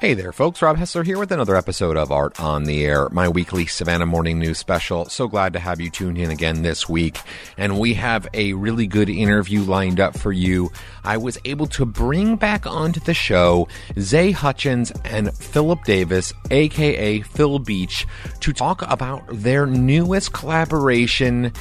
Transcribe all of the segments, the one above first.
Hey there, folks. Rob Hessler here with another episode of Art on the Air, my weekly Savannah Morning News special. So glad to have you tuned in again this week. And we have a really good interview lined up for you. I was able to bring back onto the show Zay Hutchins and Phillip Davis, aka Phil Beach, to talk about their newest collaboration,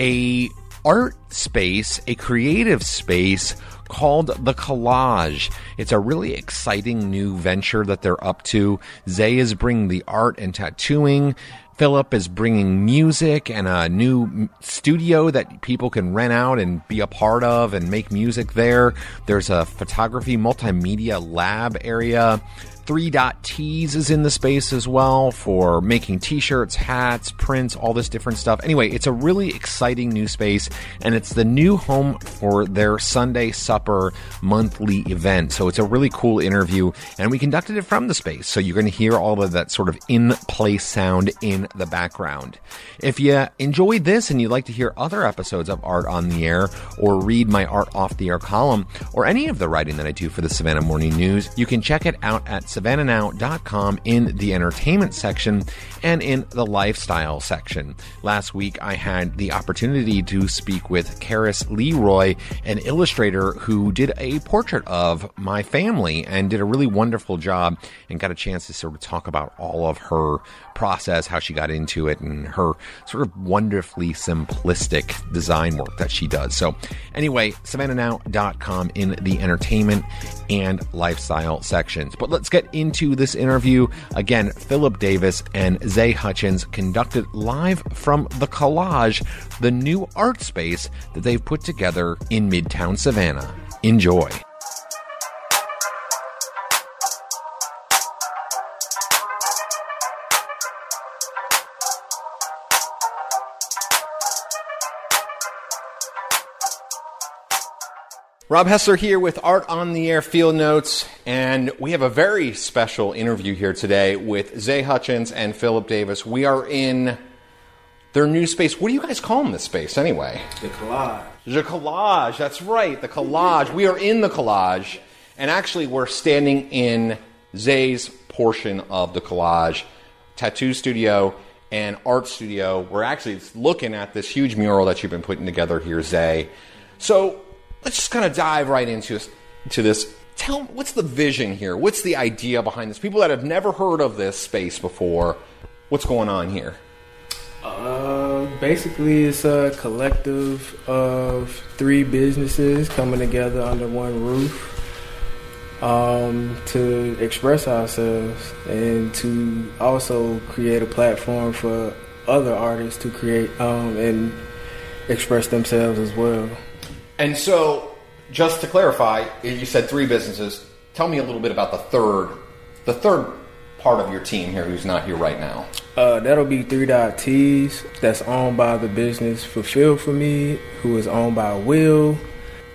a art space, a creative space called The Collage. It's a really exciting new venture that they're up to. Zay is bringing the art and tattooing. Phillip is bringing music and a new studio that people can rent out and be a part of and make music there. There's a photography multimedia lab area. Three Dot Tees is in the space as well for making t-shirts, hats, prints, all this different stuff. Anyway, it's a really exciting new space and it's the new home for their Sunday supper monthly event. So it's a really cool interview and we conducted it from the space. So you're going to hear all of that sort of in place sound in the background. If you enjoyed this and you'd like to hear other episodes of Art on the Air or read my Art Off the Air column or any of the writing that I do for the Savannah Morning News, you can check it out at savannahnow.com in the entertainment section and in the lifestyle section. Last week, I had the opportunity to speak with Karis Leroy, an illustrator who did a portrait of my family and did a really wonderful job and got a chance to sort of talk about all of her process, how she got into it, and her sort of wonderfully simplistic design work that she does. So, anyway, savannahnow.com in the entertainment and lifestyle sections. But let's get into this interview. Again, Phillip Davis and Zay Hutchins conducted live from the Collage, the new art space that they've put together in Midtown Savannah. Enjoy. Rob Hessler here with Art on the Air Field Notes, and we have a very special interview here today with Zay Hutchins and Phillip Davis. We are in their new space. What do you guys call this space anyway? The collage. The collage, that's right, the collage. We are in the collage, and actually, we're standing in Zay's portion of the collage tattoo studio and art studio. We're actually looking at this huge mural that you've been putting together here, Zay. So, let's just kind of dive right into this, to this. Tell what's the vision here? What's the idea behind this? People that have never heard of this space before, what's going on here? Uh, basically, it's a collective of three businesses coming together under one roof um, to express ourselves and to also create a platform for other artists to create um, and express themselves as well. And so, just to clarify, you said three businesses. Tell me a little bit about the third, the third part of your team here who's not here right now. Uh, that'll be Three Dot Tees. That's owned by the business Fulfill for Me, who is owned by Will.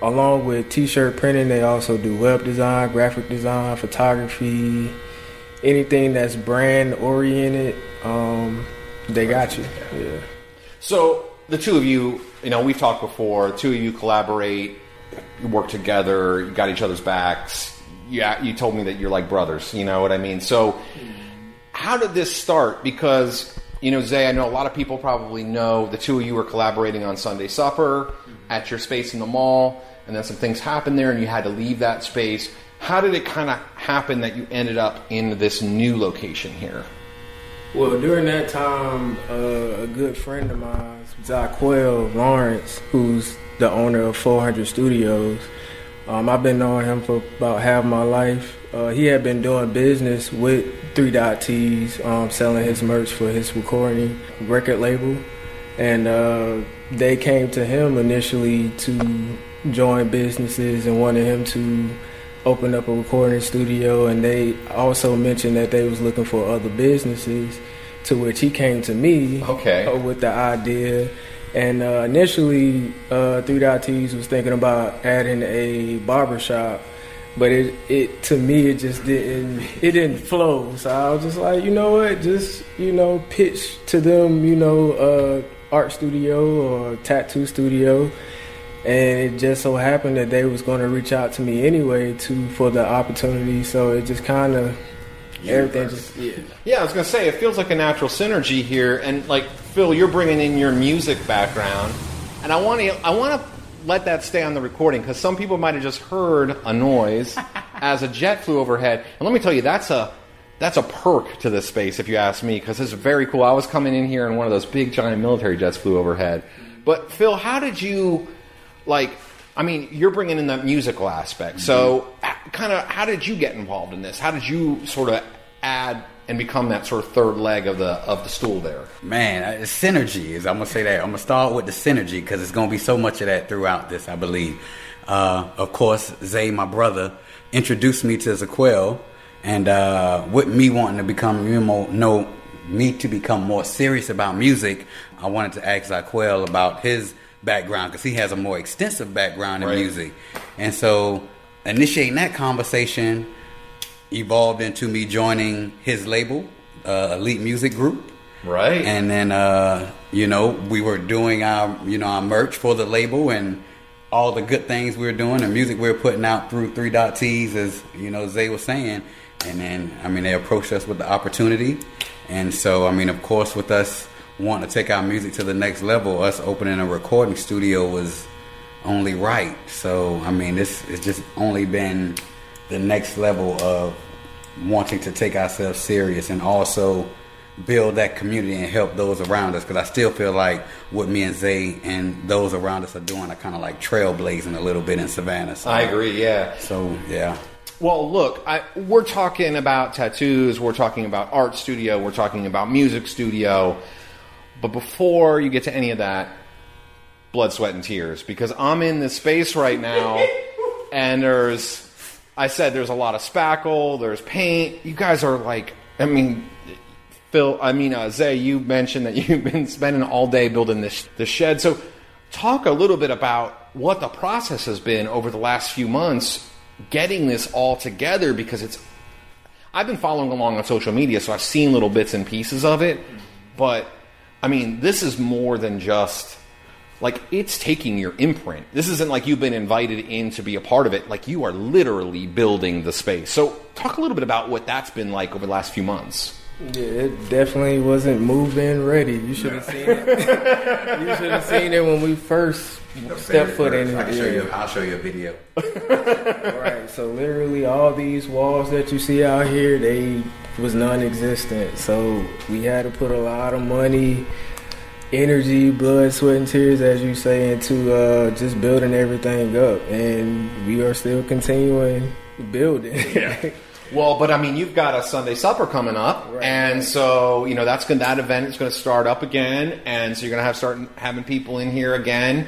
Along with T-shirt printing, they also do web design, graphic design, photography, anything that's brand oriented. Um, they got you. Yeah. So the two of you, you know, we've talked before. Two of you collaborate, you work together, you got each other's backs. Yeah, you told me that you're like brothers. You know what I mean? So, how did this start? Because you know, Zay, I know a lot of people probably know the two of you were collaborating on Sunday Supper at your space in the mall, and then some things happened there, and you had to leave that space. How did it kind of happen that you ended up in this new location here? Well, during that time, uh, a good friend of mine, Zaquel Lawrence, who's the owner of 400 Studios, um, I've been knowing him for about half my life. Uh, he had been doing business with Three Dot Tees, um, selling his merch for his recording record label. and uh, they came to him initially to join businesses and wanted him to open up a recording studio. And they also mentioned that they was looking for other businesses, to which he came to me Okay. uh, with the idea. And uh, initially, uh, Three Dot Tees was thinking about adding a barber shop, but it, it to me it just didn't it didn't flow. So I was just like, you know what, just you know, pitch to them, you know, uh, art studio or tattoo studio, and it just so happened that they was going to reach out to me anyway to for the opportunity. So it just kind of everything just yeah. Yeah, I was gonna say it feels like a natural synergy here, and like Phil, you're bringing in your music background, and I want to I want to let that stay on the recording because some people might have just heard a noise as a jet flew overhead, and let me tell you that's a that's a perk to this space if you ask me because it's very cool. I was coming in here and one of those big giant military jets flew overhead, but Phil, how did you like? I mean, you're bringing in that musical aspect. So, kind of, how did you get involved in this? How did you sort of add and become that sort of third leg of the of the stool there? Man, uh, synergy is. I'm gonna say that. I'm gonna start with the synergy because it's gonna be so much of that throughout this. I believe. Uh, of course, Zay, my brother, introduced me to Zaquel, and uh, with me wanting to become you know, know me to become more serious about music, I wanted to ask Zaquel about his background because he has a more extensive background in Right. music, and so initiating that conversation evolved into me joining his label, uh, Elite Music Group. Right. And then, uh, you know, we were doing our, you know, our merch for the label and all the good things we were doing, the music we were putting out through Three Dot Tees, as you know, Zay was saying. And then, I mean, they approached us with the opportunity, and so, I mean, of course, with us wanting to take our music to the next level, us opening a recording studio was only right. So, I mean, this has just only been the next level of wanting to take ourselves serious and also build that community and help those around us. Because I still feel like what me and Zay and those around us are doing are kind of like trailblazing a little bit in Savannah. So, I agree. Yeah. So yeah, Well, look, I, we're talking about tattoos, we're talking about art studio, we're talking about music studio. But before you get to any of that, blood, sweat, and tears, because I'm in this space right now, and there's, I said there's a lot of spackle, there's paint. You guys are like, I mean, Phil, I mean, uh, Zay, you mentioned that you've been spending all day building this, this shed. So, talk a little bit about what the process has been over the last few months getting this all together because it's. I've been following along on social media, so I've seen little bits and pieces of it. But, I mean, this is more than just. Like, it's taking your imprint. This isn't like you've been invited in to be a part of it. Like, you are literally building the space. So, talk a little bit about what that's been like over the last few months. Yeah, it definitely wasn't move-in ready. You should have seen it. you should have seen it when we first stepped foot in here. show you. I'll show you a video. all right. So literally, all these walls that you see out here, they was non-existent. So we had to put a lot of money, energy, blood, sweat, and tears, as you say, into uh, just building everything up, and we are still continuing building. Well, but I mean, you've got a Sunday supper coming up, Right. and so you know that's going that event is going to start up again, and so you're going to have start having people in here again.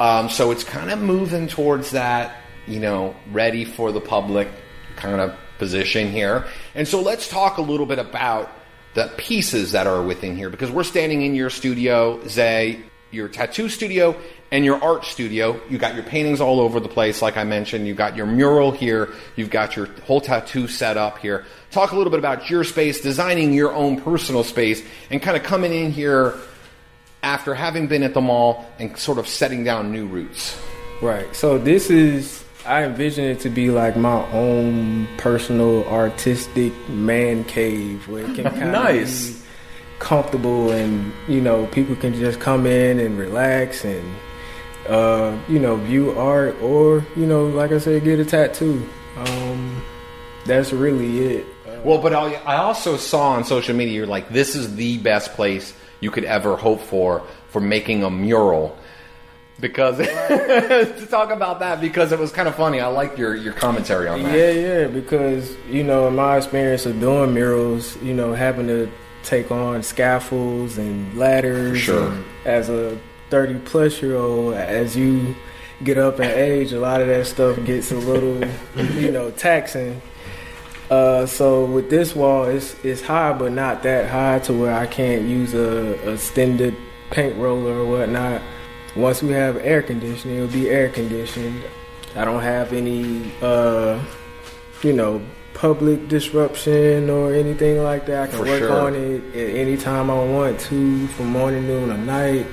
Um, so it's kind of moving towards that, you know, ready for the public kind of position here. And so let's talk a little bit about the pieces that are within here because we're standing in your studio, Zay, your tattoo studio, and your art studio. You got your paintings all over the place, like I mentioned. You got your mural here. You've got your whole tattoo set up here. Talk a little bit about your space, designing your own personal space, and kind of coming in here after having been at the mall and sort of setting down new roots. Right. So this is I envision it to be like my own personal artistic man cave where it can kind Nice. of be comfortable and you know people can just come in and relax and uh, you know view art or you know like I said get a tattoo. Um, that's really it. Uh, Well, but I I also saw on social media, you're like, this is the best place you could ever hope for for making a mural. Because to talk about that because it was kind of funny. I like your your commentary on that. Yeah, yeah, because you know, in my experience of doing murals, you know, having to take on scaffolds and ladders. Sure. And as a 30 plus year old, as you get up in age, a lot of that stuff gets a little, you know, taxing. Uh, so with this wall, it's it's high, but not that high to where I can't use a, a extended paint roller or whatnot. Once we have air conditioning, it'll be air conditioned. I don't have any, uh, you know, public disruption or anything like that. I can For work sure. on it at any time I want to, from morning, noon, or night.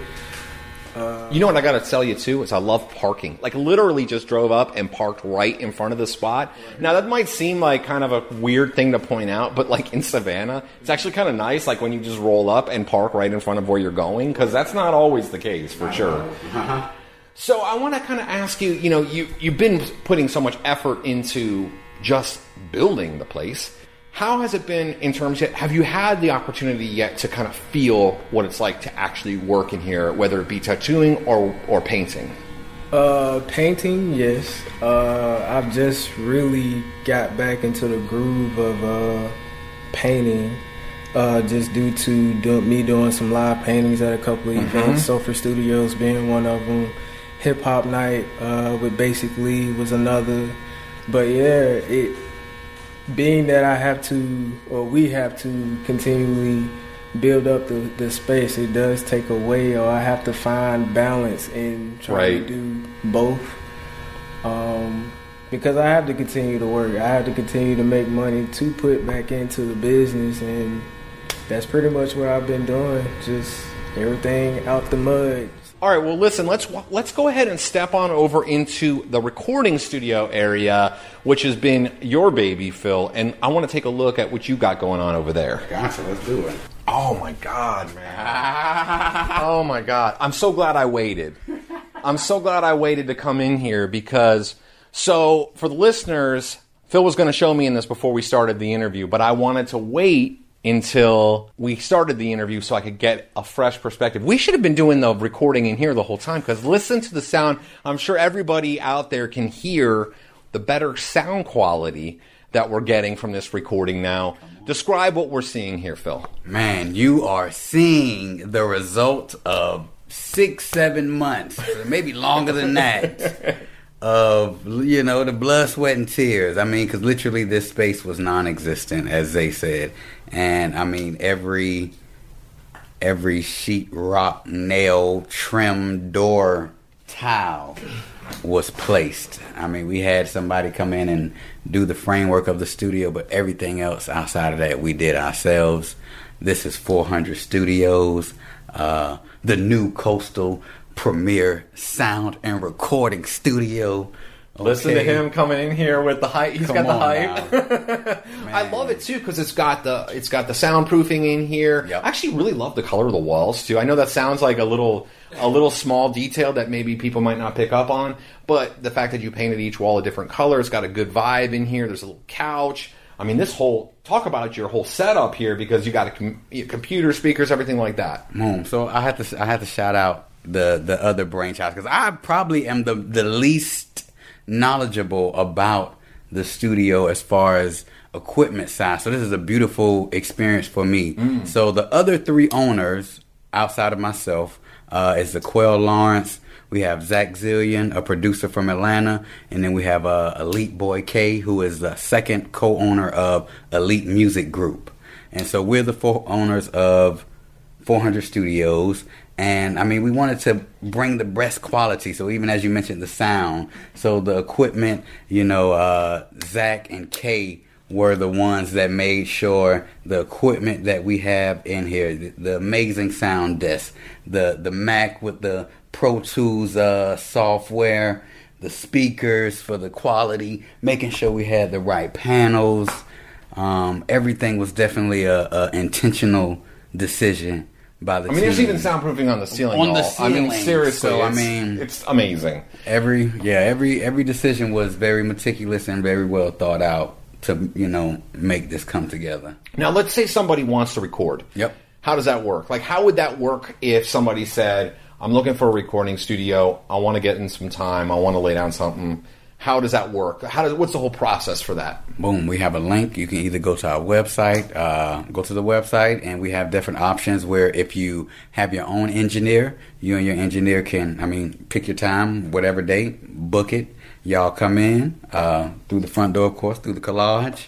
You know what I got to tell you too is I love parking. Like literally just drove up and parked right in front of the spot. Now that might seem like kind of a weird thing to point out, but like in Savannah, it's actually kind of nice like when you just roll up and park right in front of where you're going cuz that's not always the case for sure. Uh-huh. So I want to kind of ask you, you know, you you've been putting so much effort into just building the place. How has it been in terms of have you had the opportunity yet to kind of feel what it's like to actually work in here, whether it be tattooing or or painting? Uh, painting, yes. Uh, I've just really got back into the groove of uh, painting, uh, just due to do, me doing some live paintings at a couple of events. Sofa Studios being one of them. Hip Hop Night uh, with basically was another. But yeah, it being that I have to, or we have to continually build up the, the space, it does take away, or I have to find balance in trying Right. to do both. Um, because I have to continue to work, I have to continue to make money to put back into the business, and that's pretty much what I've been doing. Just everything out the mud. All right, well, listen, let's let's go ahead and step on over into the recording studio area, which has been your baby, Phil, and I want to take a look at what you got going on over there. Gotcha, let's do it. Oh my god, man. oh my god. I'm so glad I waited. I'm so glad I waited to come in here because so for the listeners, Phil was going to show me in this before we started the interview, but I wanted to wait until we started the interview so I could get a fresh perspective. We should have been doing the recording in here the whole time because listen to the sound. I'm sure everybody out there can hear the better sound quality that we're getting from this recording now. Describe what we're seeing here, Phil. Man, you are seeing the result of six, seven months, maybe longer than that, of you know the blood, sweat, and tears. I mean, because literally this space was non-existent, as they said, and I mean every every sheet rock, nail, trim, door, tile was placed. I mean, we had somebody come in and do the framework of the studio, but everything else outside of that we did ourselves. This is 400 Studios, uh, the new coastal premier sound and recording studio. Listen to him coming in here with the hype. He's Come got the hype. I love it too because it's got the it's got the soundproofing in here. Yep. I actually really love the color of the walls too. I know that sounds like a little a little small detail that maybe people might not pick up on, but the fact that you painted each wall a different color, it's got a good vibe in here. There's a little couch. I mean, this whole talk about your whole setup here because you got a com- computer, speakers, everything like that. Boom. So I have to I had to shout out the the other brainchild because I probably am the the least knowledgeable about the studio as far as equipment side. So this is a beautiful experience for me. So the other three owners outside of myself uh, is Zaquel Lawrence. We have Zach Zillion, a producer from Atlanta, and then we have uh, Elite Boy K, who is the second co-owner of Elite Music Group. And so we're the four owners of 400 studios and i mean we wanted to bring the best quality. So even as you mentioned the sound. So the equipment you know uh, zach and kay were the ones that made sure the equipment that we have in here the, the amazing sound desk the the mac with the pro tools uh, software the speakers for the quality making sure we had the right panels. Um, everything was definitely a, a intentional decision by the I mean, there's even soundproofing on the ceiling. On the y'all. I mean, ceiling. seriously. So, I it's- mean- it's amazing. every yeah every every decision was very meticulous and very well thought out to you know make this come together. Now, let's say somebody wants to record. Yep. How does that work? Like, how would that work if somebody said, "I'm looking for a recording studio. I want to get in some time. I want to lay down something." How does that work? How does what's the whole process for that? Boom, we have a link. You can either go to our website, uh, go to the website, and we have different options where if you have your own engineer, you and your engineer can, I mean, pick your time, whatever date, book it. Y'all come in uh, through the front door, of course, through the collage.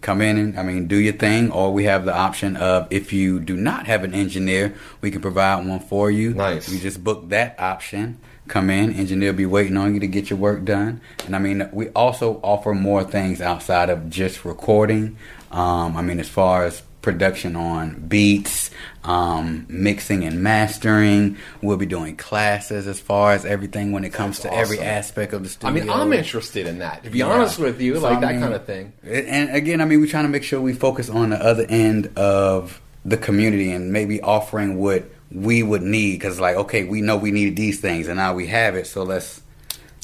Come in and, I mean, do your thing. Or we have the option of if you do not have an engineer, we can provide one for you. Nice. You just book that option. Come in, engineer be waiting on you to get your work done. And I mean, we also offer more things outside of just recording. Um, I mean, as far as production on beats, um, mixing and mastering. We'll be doing classes as far as everything when it comes to every aspect of the studio. I mean, I'm interested in that. To be Yeah. honest with you, So, like I that mean, kind of thing. And again, I mean, we're trying to make sure we focus on the other end of the community and maybe offering what we would need because, like, okay, we know we need these things and now we have it, so let's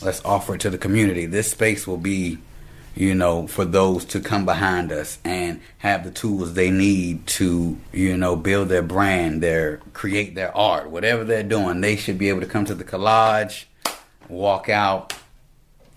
let's offer it to the community. This space will be, you know, for those to come behind us and have the tools they need to, you know, build their brand, their create their art, whatever they're doing. They should be able to come to the collage, walk out,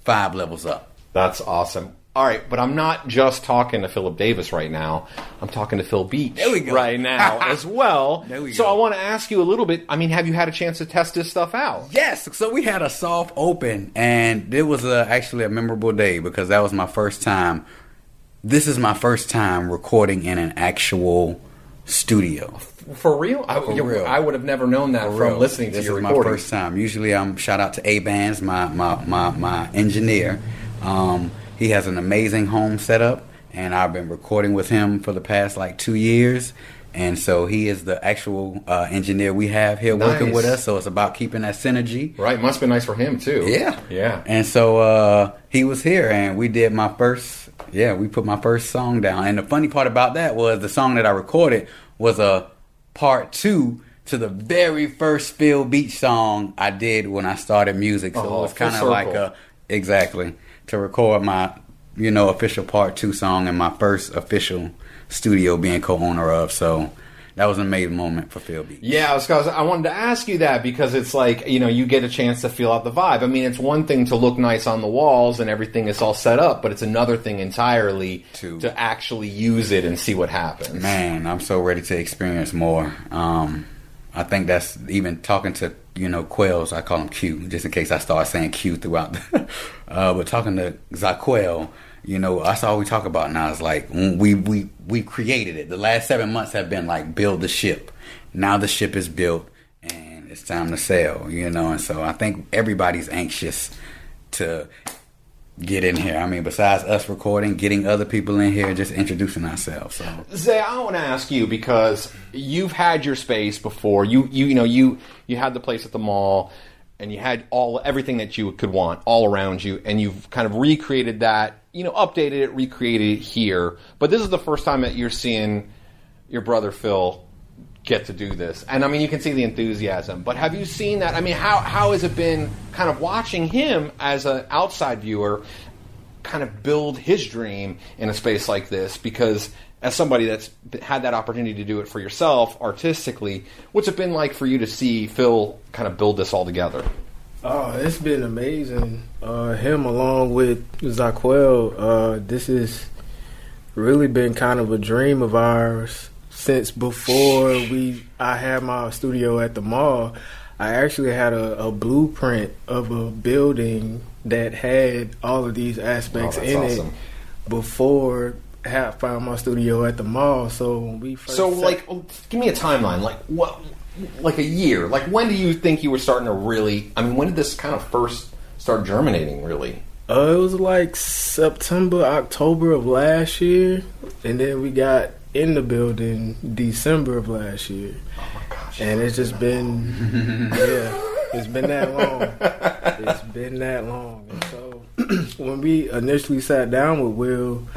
five levels up. That's awesome. All right, but I'm not just talking to Phillip Davis right now. I'm talking to Phil Beach we right now as well. There we so go. I want to ask you a little bit. I mean, have you had a chance to test this stuff out? Yes, so we had a soft open, and it was a, actually a memorable day because that was my first time. This is my first time recording in an actual studio. For real? I, For real. I would have never known that For from real. listening to your recording. this is my first time. Usually, I'm shout out to A Bands, my my my my engineer. Um, he has an amazing home setup, and I've been recording with him for the past like two years. And so he is the actual uh, engineer we have here working with us. So it's about keeping that synergy. Right, must be nice for him too. Yeah. yeah. And so uh, he was here, and we did my first. Yeah, we put my first song down. And the funny part about that was the song that I recorded was a part two to the very first Phil Beach song I did when I started music. So Oh, it was kind of like a exactly to record my you know official part two song and my first official studio being co-owner of. So that was an amazing moment for Phil. Yeah, I, I was- I wanted to ask you that because it's like you know you get a chance to feel out the vibe. I mean, it's one thing to look nice on the walls and everything is all set up, but it's another thing entirely To- to actually use it and see what happens. Man, I'm so ready to experience more. Um, I think that's even talking to you know Quells. I call him Q, just in case I start saying Q throughout. The, uh, but talking to Zaquel, you know, that's all we talk about now. Is like we we we created it. The last seven months have been like build the ship. Now the ship is built, and it's time to sail. You know, and so I think everybody's anxious to get in here. I mean, besides us recording, getting other people in here, just introducing ourselves. So. Zay, I want to ask you because you've had your space before. You you you know you you had the place at the mall, and you had all everything that you could want all around you, and you've kind of recreated that. You know, updated it, recreated it here. But this is the first time that you're seeing your brother Phil get to do this. And I mean, you can see the enthusiasm. But have you seen that? I mean, how how has it been kind of watching him as an outside viewer kind of build his dream in a space like this? Because as somebody that's had that opportunity to do it for yourself artistically, what's it been like for you to see Phil kind of build this all together? Oh, it's been amazing. Uh, him along with Zaquel, uh, this has really been kind of a dream of ours since before we I had my studio at the mall. I actually had a, a blueprint of a building that had all of these aspects Oh, in awesome. it before I had found my studio at the mall. So when we first So, sat- like, give me a timeline. Like, what, like a year? Like, when do you think you were starting to really? I mean, when did this kind of first start germinating? Really? Uh, it was like September, October of last year, and then we got in the building December of last year. Oh my gosh! And it's just been, yeah, it's been that long. It's been that long. And so when we initially sat down with Will,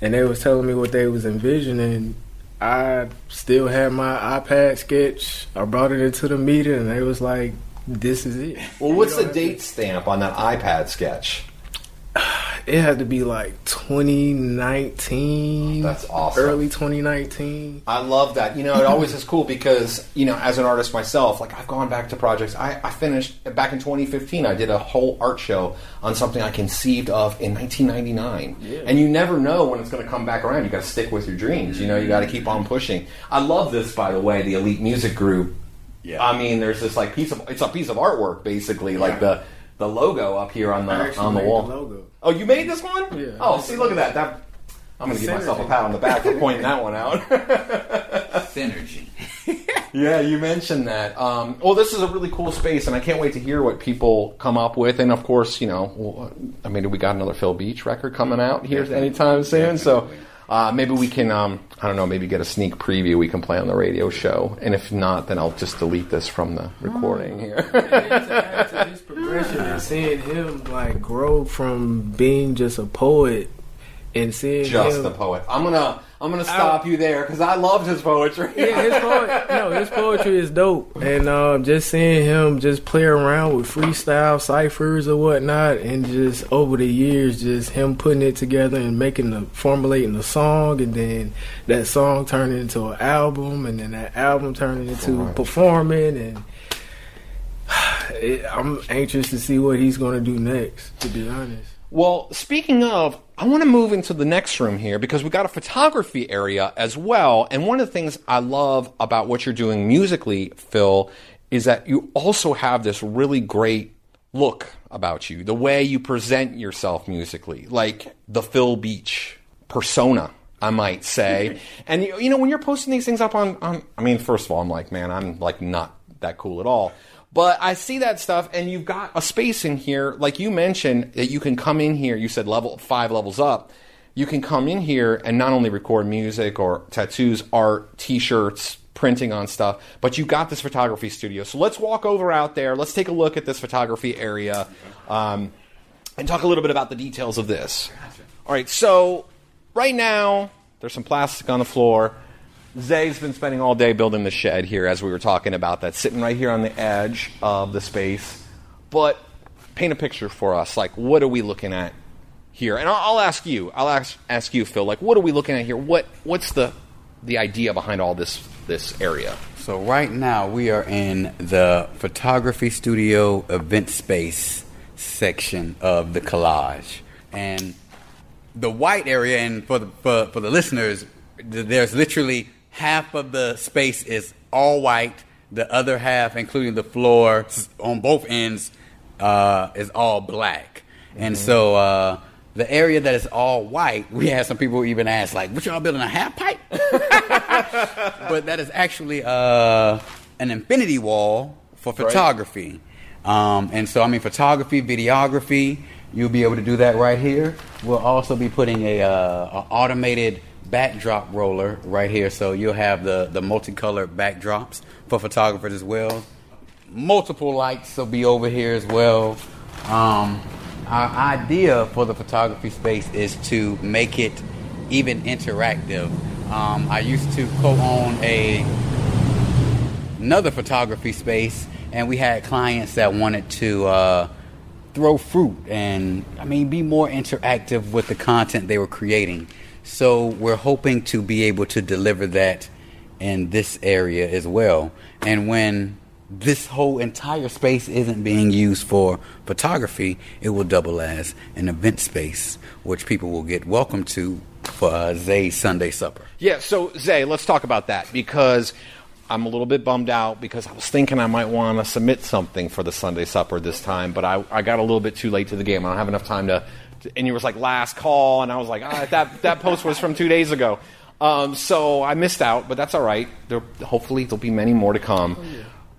and they was telling me what they was envisioning, I still had my iPad sketch. I brought it into the meeting, and they was like, "This is it." Well, what's the date stamp on that iPad sketch? It had to be like 2019. That's awesome. Early 2019. I love that. You know, it always is cool because, you know, as an artist myself, like I've gone back to projects. I, I finished back in 2015, I did a whole art show on something I conceived of in 1999. Yeah. And you never know when it's going to come back around. You got to stick with your dreams. You know, you got to keep on pushing. I love this, by the way, the Elite Music Group. Yeah. I mean, there's this like piece of, it's a piece of artwork basically, like the, the logo up here on the, I on the wall. the logo. Oh, you made this one? Yeah. Oh, see, look at that. That I'm going to give myself a pat on the back for pointing that one out. Synergy. yeah, you mentioned that. Um, well, this is a really cool space, and I can't wait to hear what people come up with. And of course, you know, I mean, we got another Phil Beach record coming out here anytime soon, so. Uh, maybe we can, um, I don't know, maybe get a sneak preview we can play on the radio show. And if not, then I'll just delete this from the recording here. And to add to his progression and seeing him like grow from being just a poet and seeing just him, the poet. I'm gonna, I'm gonna stop you there because I loved his poetry. Yeah, his poetry. no, his poetry is dope, and um, just seeing him just play around with freestyle ciphers or whatnot, and just over the years, just him putting it together and making the formulating the song, and then that song turning into an album, and then that album turning into performing, and it, I'm anxious to see what he's going to do next. To be honest. Well, speaking of, I want to move into the next room here because we got a photography area as well. And one of the things I love about what you're doing musically, Phil, is that you also have this really great look about you, the way you present yourself musically, like the Phil Beach persona. I might say, and you, you know when you're posting these things up on, on, I mean, first of all, I'm like, man, I'm like not that cool at all. But I see that stuff, and you've got a space in here, like you mentioned, that you can come in here. You said level five levels up. You can come in here and not only record music or tattoos, art, T-shirts, printing on stuff, but you've got this photography studio. So let's walk over out there. Let's take a look at this photography area, um, and talk a little bit about the details of this. All right, so right now there's some plastic on the floor. Zay's been spending all day building the shed here, as we were talking about. That's sitting right here on the edge of the space. But paint a picture for us. Like, what are we looking at here? And I'll, I'll ask you. I'll ask, ask you, Phil. Like, what are we looking at here? What What's the the idea behind all this this area? So right now we are in the photography studio event space section of the collage, and the white area. And for the for, for the listeners, there's literally half of the space is all white. The other half, including the floor on both ends, uh, is all black. And so uh, the area that is all white, we had some people even ask, like, "What y'all building a half pipe?" but that is actually uh, an infinity wall for photography. Um, and so, I mean, photography, videography, you'll be able to do that right here. We'll also be putting a, uh, a automated backdrop roller right here, so you'll have the the multicolored backdrops for photographers as well. Multiple lights will be over here as well. Um, our idea for the photography space is to make it even interactive. Um, I used to co-own a another photography space, and we had clients that wanted to uh, throw fruit and I mean be more interactive with the content they were creating. So we're hoping to be able to deliver that in this area as well. And when this whole entire space isn't being used for photography, it will double as an event space, which people will get welcome to for uh, Zay's Sunday supper. Yeah, so Zay, let's talk about that because I'm a little bit bummed out because I was thinking I might want to submit something for the Sunday supper this time, but I, I got a little bit too late to the game. I don't have enough time to. And you was like last call, and I was like, ah, that that post was from two days ago, um, so I missed out. But that's all right. There, hopefully, there'll be many more to come.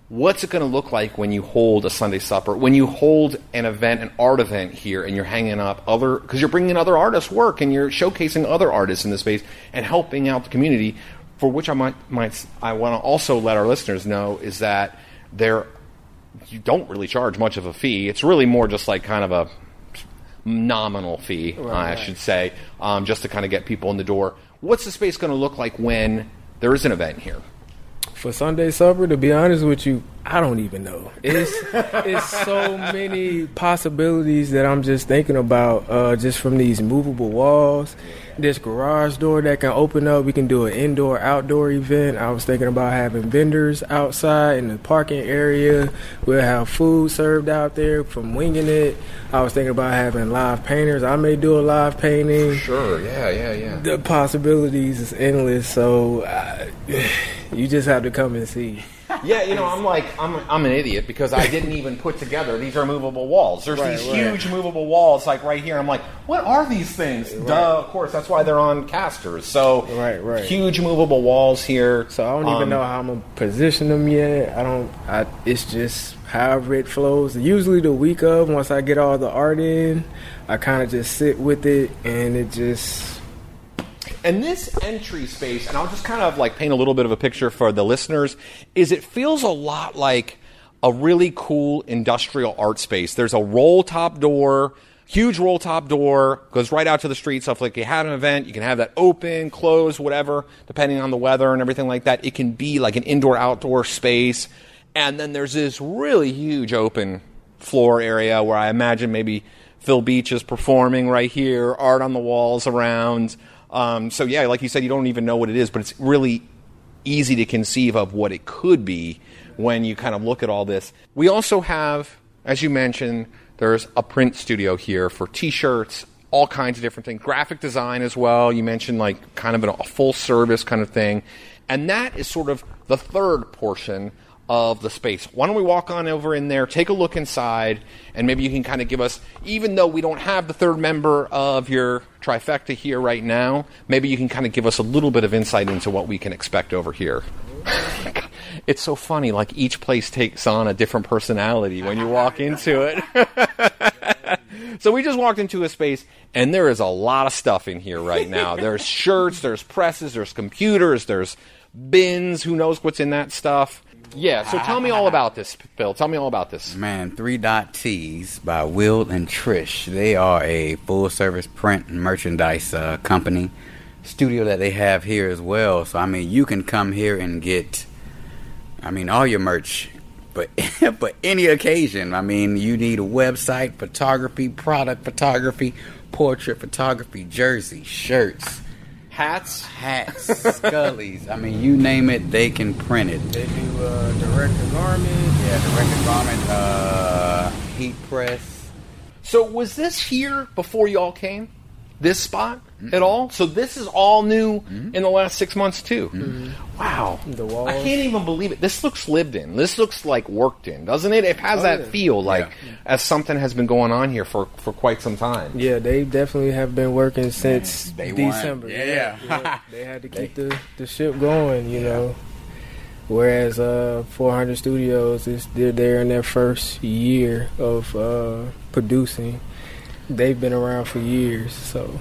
What's it going to look like when you hold a Sunday supper? When you hold an event, an art event here, and you're hanging up other because you're bringing other artists' work and you're showcasing other artists in the space and helping out the community. For which I might, might I want to also let our listeners know is that there you don't really charge much of a fee. It's really more just like kind of a nominal fee, I Right. should say, um, just to kind of get people in the door. What's the space going to look like when there is an event here? For Sunday supper, to be honest with you, I don't even know. It's it's so many possibilities that I'm just thinking about. Uh, just from these movable walls, this garage door that can open up. We can do an indoor outdoor event. I was thinking about having vendors outside in the parking area. We'll have food served out there from winging it. I was thinking about having live painters. I may do a live painting. Sure. Yeah. Yeah. Yeah. The possibilities is endless. So uh, you just have to come and see. Yeah, you know, I'm like, I'm, I'm an idiot because I didn't even put together these are movable walls. There's Right, these right. huge movable walls, like right here. I'm like, what are these things? Duh, of course, that's why they're on casters. So, Right, right. huge movable walls here. So I don't Um, even know how I'm gonna position them yet. I don't. I. It's just however it flows. Usually the week of, once I get all the art in, I kind of just sit with it, and it just. And this entry space, and I'll just kind of like paint a little bit of a picture for the listeners, is it feels a lot like a really cool industrial art space. There's a roll top door, huge roll top door, goes right out to the street. So if like you have an event, you can have that open, closed, whatever, depending on the weather and everything like that. It can be like an indoor outdoor space. And then there's this really huge open floor area where I imagine maybe Phil Beach is performing right here, art on the walls around. Um, so yeah, like you said, you don't even know what it is, but it's really easy to conceive of what it could be when you kind of look at all this. We also have, as you mentioned, there's a print studio here for T-shirts, all kinds of different things, graphic design as well. You mentioned like kind of a full service kind of thing, and that is sort of the third portion of the space. Why don't we walk on over in there, take a look inside, and maybe you can kind of give us, even though we don't have the third member of your trifecta here right now, maybe you can kind of give us a little bit of insight into what we can expect over here. it's so funny, like each place takes on a different personality when you walk into it. so we just walked into a space and there is a lot of stuff in here right now. There's shirts, there's presses, there's computers, there's bins, who knows what's in that stuff. Yeah, so tell me all about this, Phil. Tell me all about this. Man, Three Dot Tees by Will and Trish. They are a full service print and merchandise uh, company studio that they have here as well. So I mean, you can come here and get, I mean, all your merch, but for any occasion. I mean, you need a website, photography, product photography, portrait photography, jersey, shirts, Hats. hats, skullies. I mean, you name it, they can print it. They do uh, direct to garment. Yeah, direct to garment, uh, heat press. So was this here before y'all came? This spot at all? So this is all new in the last six months too. Wow, The walls. I can't even believe it. This looks lived in. This looks like worked in, doesn't it? It has that yeah. feel like Yeah. as something has been going on here for for quite some time. Yeah, they definitely have been working since day one. December. Yeah. they had to keep the, the ship going, you know. Whereas uh, 400 Studios is they're there in their first year of uh, producing. They've been around for years, so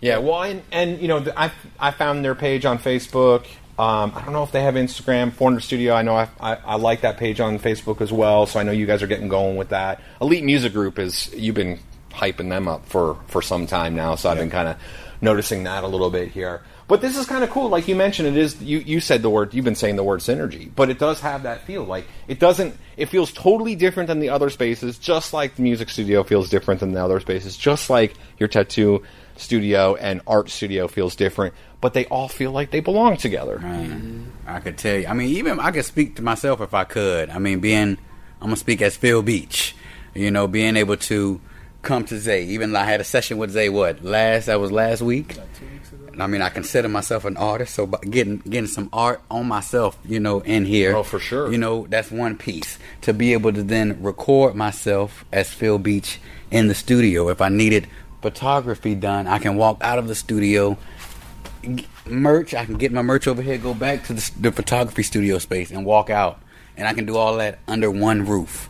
Yeah, well, and, and you know, I I found their page on Facebook. Um, I don't know if they have Instagram. 400 Studio. I know I, I I like that page on Facebook as well. So I know you guys are getting going with that. Elite Music Group is you've been hyping them up for for some time now. So I've been kind of noticing that a little bit here. But this is kind of cool. Like you mentioned, it is you you said the word. You've been saying the word synergy, but it does have that feel. Like it doesn't. It feels totally different than the other spaces. Just like the music studio feels different than the other spaces. Just like your tattoo studio and art studio feels different, but they all feel like they belong together. Man, mm-hmm. I could tell you. I mean, even I could speak to myself if I could. I mean, being I'm gonna speak as Phil Beach. You know, being able to come to Zay. Even I had a session with Zay. What last? That was last week. I mean, I consider myself an artist, so by getting getting some art on myself, you know, in here. Oh, for sure. You know, that's one piece. To be able to then record myself as Phil Beach in the studio. If I needed photography done, I can walk out of the studio, merch. I can get my merch over here, go back to the, the photography studio space, and walk out. And I can do all that under one roof.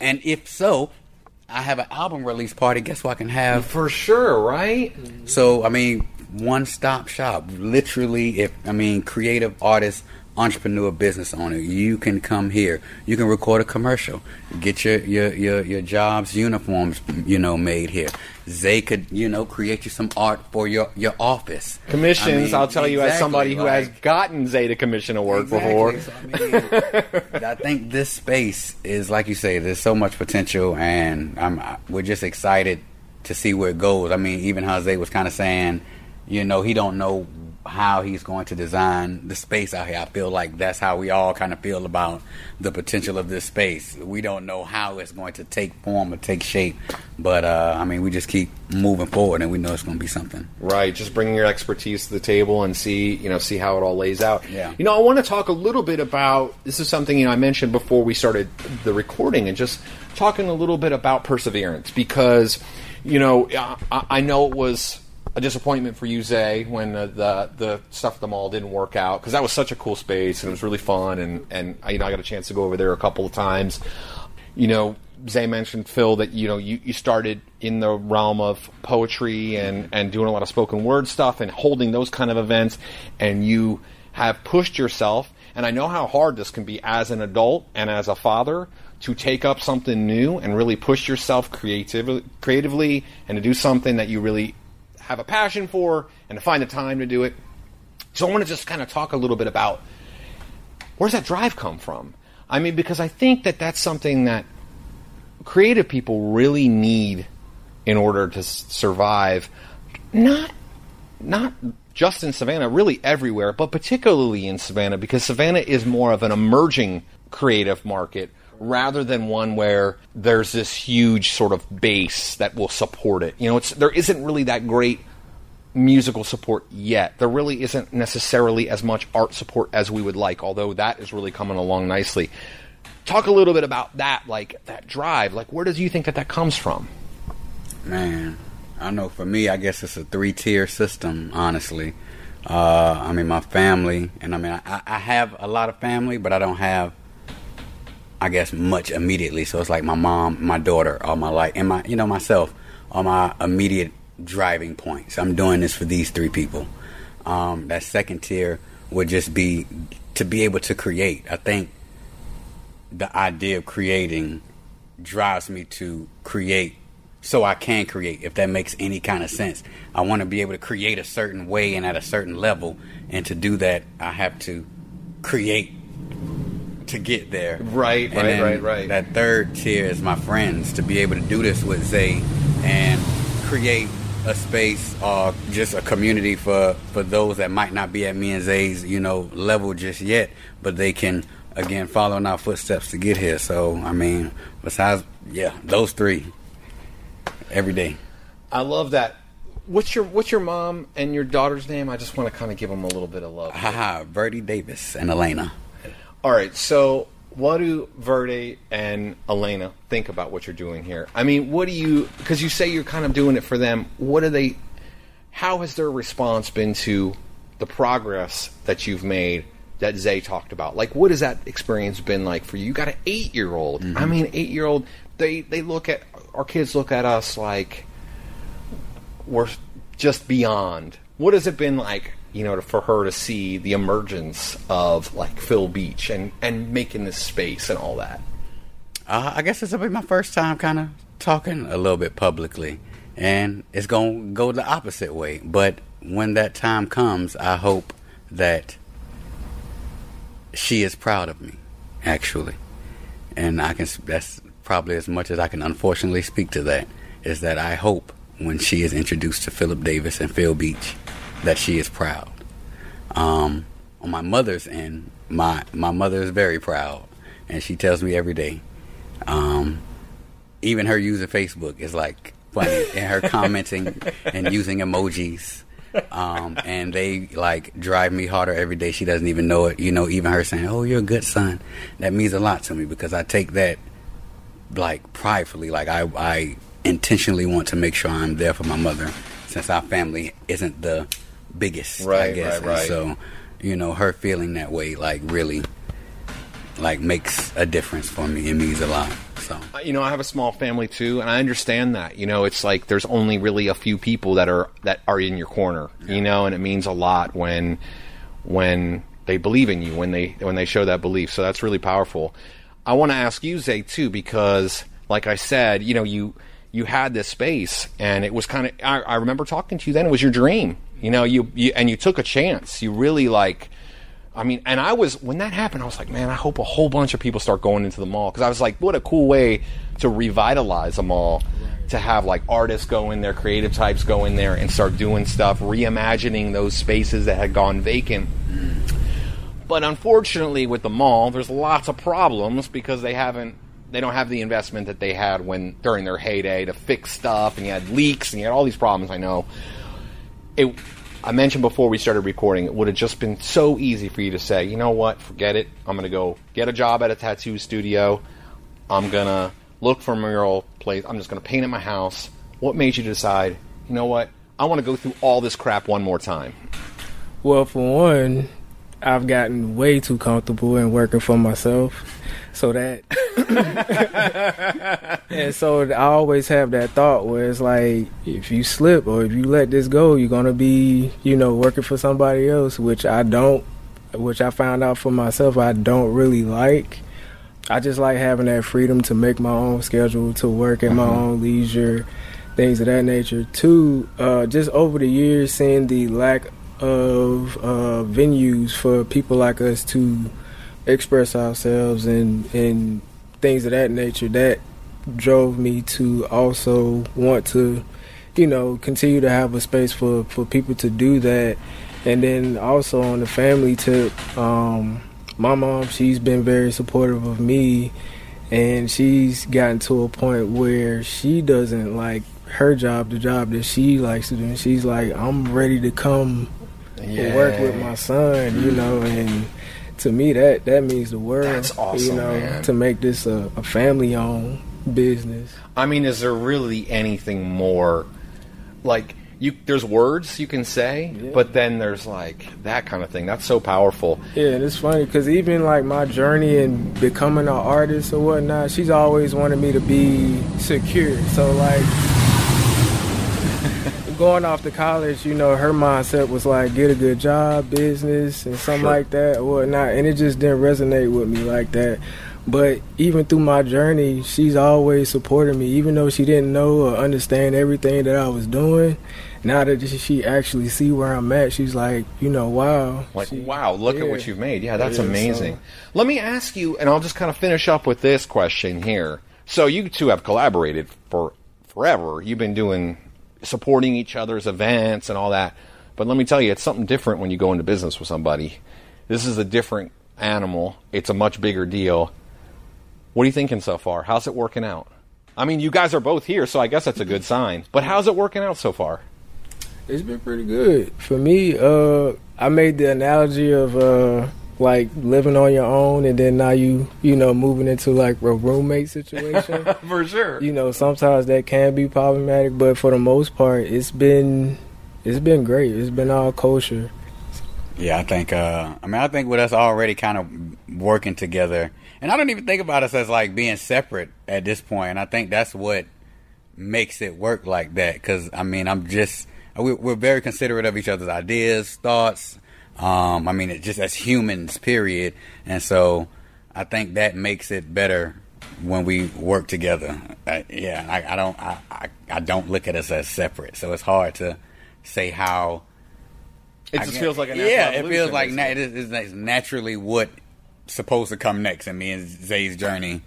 And if so, I have an album release party. Guess what I can have? For sure, right? So I mean, one stop shop. Literally, if I mean creative artists entrepreneur business owner, you can come here. You can record a commercial, get your your your, your jobs uniforms, you know, made here. they could, you know, create you some art for your your office. Commissions, I mean, will tell you, as somebody who has like- gotten Zeta commission to work before. So, I, mean, I think this space is like you say. There's so much potential, and I'm we're just excited to see where it goes. I mean, even Jose was kind of saying, you know, he don't know how he's going to design the space out here. I feel like that's how we all kind of feel about the potential of this space. We don't know how it's going to take form or take shape, but uh, I mean, we just keep moving forward, and we know it's going to be something. Right, just bringing your expertise to the table and see, you know, see how it all lays out. Yeah. You know, I want to talk a little bit about this is something you know I mentioned before we started the recording, and just talking a little bit about perseverance because, you know, I, I know it was a disappointment for you, Zay, when the the, the stuff at the mall didn't work out because that was such a cool space and it was really fun, and and uh, you know I got a chance to go over there a couple of times. You know, Zay mentioned Phil that you know you, you started in the realm of poetry and and doing a lot of spoken word stuff and holding those kind of events, and you have pushed yourself. And I know how hard this can be as an adult and as a father to take up something new and really push yourself creatively, creatively and to do something that you really have a passion for and to find the time to do it. So I want to just kind of talk a little bit about where's that drive come from? I mean, because I think that that's something that creative people really need in order to survive. Not, not just in Savannah, really everywhere, but particularly in Savannah because Savannah is more of an emerging creative market rather than one where there's this huge sort of base that will support it. You know, it's there isn't really that great musical support yet. There really isn't necessarily as much art support as we would like, although that is really coming along nicely. Talk a little bit about that, like that drive. Like, where does you think that that comes from? Man, I know for me, I guess it's a three tier system, honestly. Uh, I mean, my family, and I mean, I, I have a lot of family, but I don't have, I guess, much immediately. So it's like my mom, my daughter, all my life, and my, you know, myself, are my immediate driving points. I'm doing this for these three people. Um, that second tier would just be to be able to create. I think the idea of creating drives me to create so I can create, if that makes any kind of sense. I want to be able to create a certain way and at a certain level, and to do that, I have to create to get there. Right, And right, right, right. That third tier is my friends to be able to do this with Zay and create a space or just a community for for those that might not be at me and Zay's you know level just yet, but they can again follow in our footsteps to get here. So I mean, besides yeah, those three every day. I love that. What's your What's your mom and your daughter's name? I just want to kind of give them a little bit of love. Haha, Verdi Davis and Elena. All right, so what do Verde and Elena think about what you're doing here? I mean, what do you? Because you say you're kind of doing it for them. What do they? How has their response been to the progress that you've made? That Zay talked about. Like, what has that experience been like for you? You got an eight year old. I mm-hmm. mean, eight year old. They they look at our kids look at us like we're just beyond. What has it been like, you know, for her to see the emergence of like Phil Beach and and making this space and all that? Uh, I guess this will be my first time kind of talking a little bit publicly, and it's going to go the opposite way. But when that time comes, I hope that she is proud of me, actually, and I can. That's probably as much as I can. Unfortunately, speak to that is that I hope when she is introduced to Phillip Davis and Phil Beach, that she is proud. Um, on my mother's end, my my mother is very proud, and she tells me every day. Um, even her using Facebook is like funny, and her commenting and using emojis. Um, and they like drive me harder every day. She doesn't even know it. You know, even her saying, "Oh, you're a good son," that means a lot to me because I take that like pridefully. Like I, I intentionally want to make sure I'm there for my mother, since our family isn't the biggest. I Right, guess. right, And right. So, you know, her feeling that way, like really, like makes a difference for me. It means a lot. So. You know, I have a small family too, and I understand that. You know, it's like there's only really a few people that are that are in your corner. You know, and it means a lot when when they believe in you when they when they show that belief. So that's really powerful. I want to ask you, Zay, too, because like I said, you know, you you had this space, and it was kind of. I, I remember talking to you then. It was your dream, you know. You, you and you took a chance. You really like. I mean, and I was when that happened, I was like, man, I hope a whole bunch of people start going into the mall because I was like, what a cool way to revitalize a mall, to have like artists go in there, creative types go in there and start doing stuff, reimagining those spaces that had gone vacant. But unfortunately, with the mall, there's lots of problems because they haven't they don't have the investment that they had when during their heyday to fix stuff and you had leaks and you had all these problems I know. It I mentioned before we started recording it would have just been so easy for you to say you know what? Forget it. I'm going to go get a job at a tattoo studio. I'm going to look for a mural place. I'm just going to paint in my house. What made you decide you know what? I want to go through all this crap one more time Well, for one, I've gotten way too comfortable in working for myself. So that, and so I always have that thought where it's like, if you slip or if you let this go, you're gonna be, you know, working for somebody else, which I don't, which I found out for myself I don't really like. I just like having that freedom to make my own schedule, to work at my own leisure, things of that nature. Two, uh, just over the years, seeing the lack of uh, venues for people like us to express ourselves and and things of that nature, that drove me to also want to, you know, continue to have a space for for people to do that, and then also on the family tip. Um, my mom, she's been very supportive of me, and she's gotten to a point where she doesn't like her job, the job that she likes to do. And she's like, I'm ready to come and work with my son, you know, and to me that that means the world. That's awesome, you know, man. to make this a, a family owned business. I mean, is there really anything more like you? There's words you can say, Yeah. but then there's like that kind of thing. That's so powerful. Yeah, and it's funny because even like my journey in becoming an artist or whatnot, she's always wanted me to be secure. So like going off to college, you know, her mindset was like get a good job, business, and something Sure. like that or whatnot, and it just didn't resonate with me like that. But even through my journey, she's always supported me, even though she didn't know or understand everything that I was doing. Now that she actually see where I'm at, she's like, you know, wow, Like, She- wow, look at what you've made. Yeah, that's Yeah, amazing. so- Let me ask you, and I'll just kind of finish up with this question here. So you two have collaborated for forever. You've been doing supporting each other's events and all that. But let me tell you, it's something different when you go into business with somebody. This is a different animal. It's a much bigger deal. What are you thinking so far? How's it working out? I mean, you guys are both here, so I guess that's a good sign. But how's it working out so far? It's been pretty good for me. Uh, I made the analogy of uh, like living on your own, and then now you you know moving into like a roommate situation. For sure. you know, sometimes that can be problematic, but for the most part, it's been it's been great. It's been all kosher. Yeah, I think. Uh, I mean, I think with us already kind of working together, and I don't even think about us as like being separate at this point. And I think that's what makes it work like that. Because I mean, I'm just we're very considerate of each other's ideas, thoughts. Um, I mean, it just as humans, period. And so, I think that makes it better when we work together. Uh, yeah, I, I don't. I, I I don't look at us as separate. So it's hard to say how. It I just guess- feels like a natural yeah. It feels like na- it is, it's naturally what supposed to come next in me and Zay's journey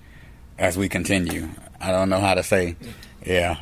as we continue. I don't know how to say. Yeah.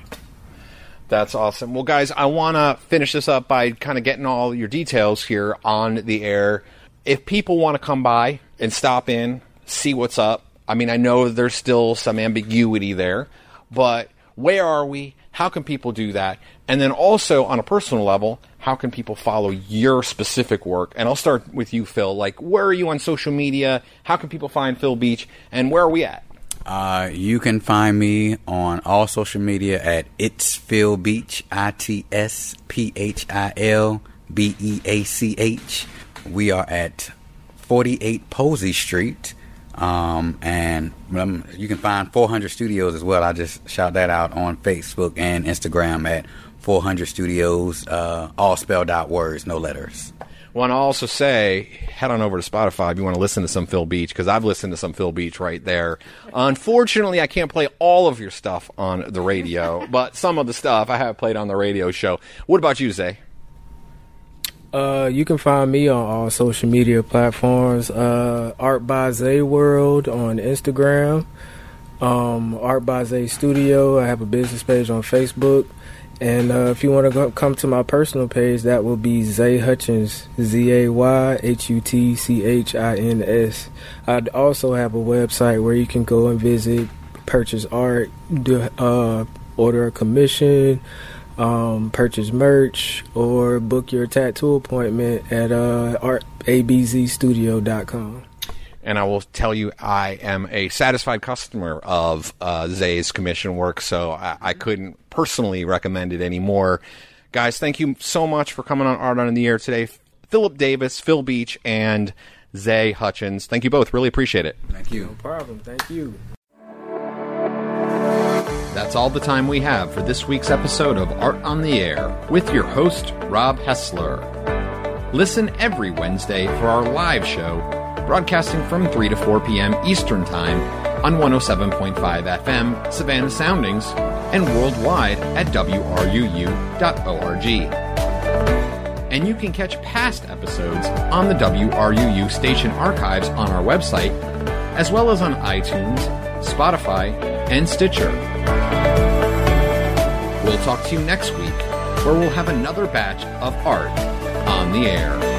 That's awesome. Well, guys, I want to finish this up by kind of getting all your details here on the air. If people want to come by and stop in, see what's up, I mean, I know there's still some ambiguity there, but where are we? How can people do that? And then also on a personal level, how can people follow your specific work? And I'll start with you, Phil. Like, where are you on social media? How can people find Phil Beach? And where are we at? Uh, you can find me on all social media at It's Phil Beach, I T S P H I L B E A C H. We are at 48 Posey Street. Um, and um, you can find 400 Studios as well. I just shout that out on Facebook and Instagram at 400 Studios, uh, all spelled out words, no letters. Want to also say, head on over to Spotify if you want to listen to some Phil Beach because I've listened to some Phil Beach right there. Unfortunately, I can't play all of your stuff on the radio, but some of the stuff I have played on the radio show. What about you, Zay? Uh, you can find me on all social media platforms. Uh, Art by Zay World on Instagram. Um, Art by Zay Studio. I have a business page on Facebook. And uh, if you want to come to my personal page, that will be Zay Hutchins, Z A Y H U T C H I N S. I also have a website where you can go and visit, purchase art, do, uh, order a commission, um, purchase merch, or book your tattoo appointment at uh, artabzstudio.com and I will tell you, I am a satisfied customer of uh, Zay's commission work, so I, I, couldn't personally recommend it anymore. Guys, thank you so much for coming on Art on the Air today. Phillip Davis, Phil Beach, and Zay Hutchins. Thank you both. Really appreciate it. Thank you. No problem. Thank you. That's all the time we have for this week's episode of Art on the Air with your host, Rob Hessler. Listen every Wednesday for our live show broadcasting from 3 to 4 p.m. Eastern Time on 107.5 FM, Savannah Soundings, and worldwide at WRUU.org. And you can catch past episodes on the WRUU station archives on our website, as well as on iTunes, Spotify, and Stitcher. We'll talk to you next week, where we'll have another batch of art on the air.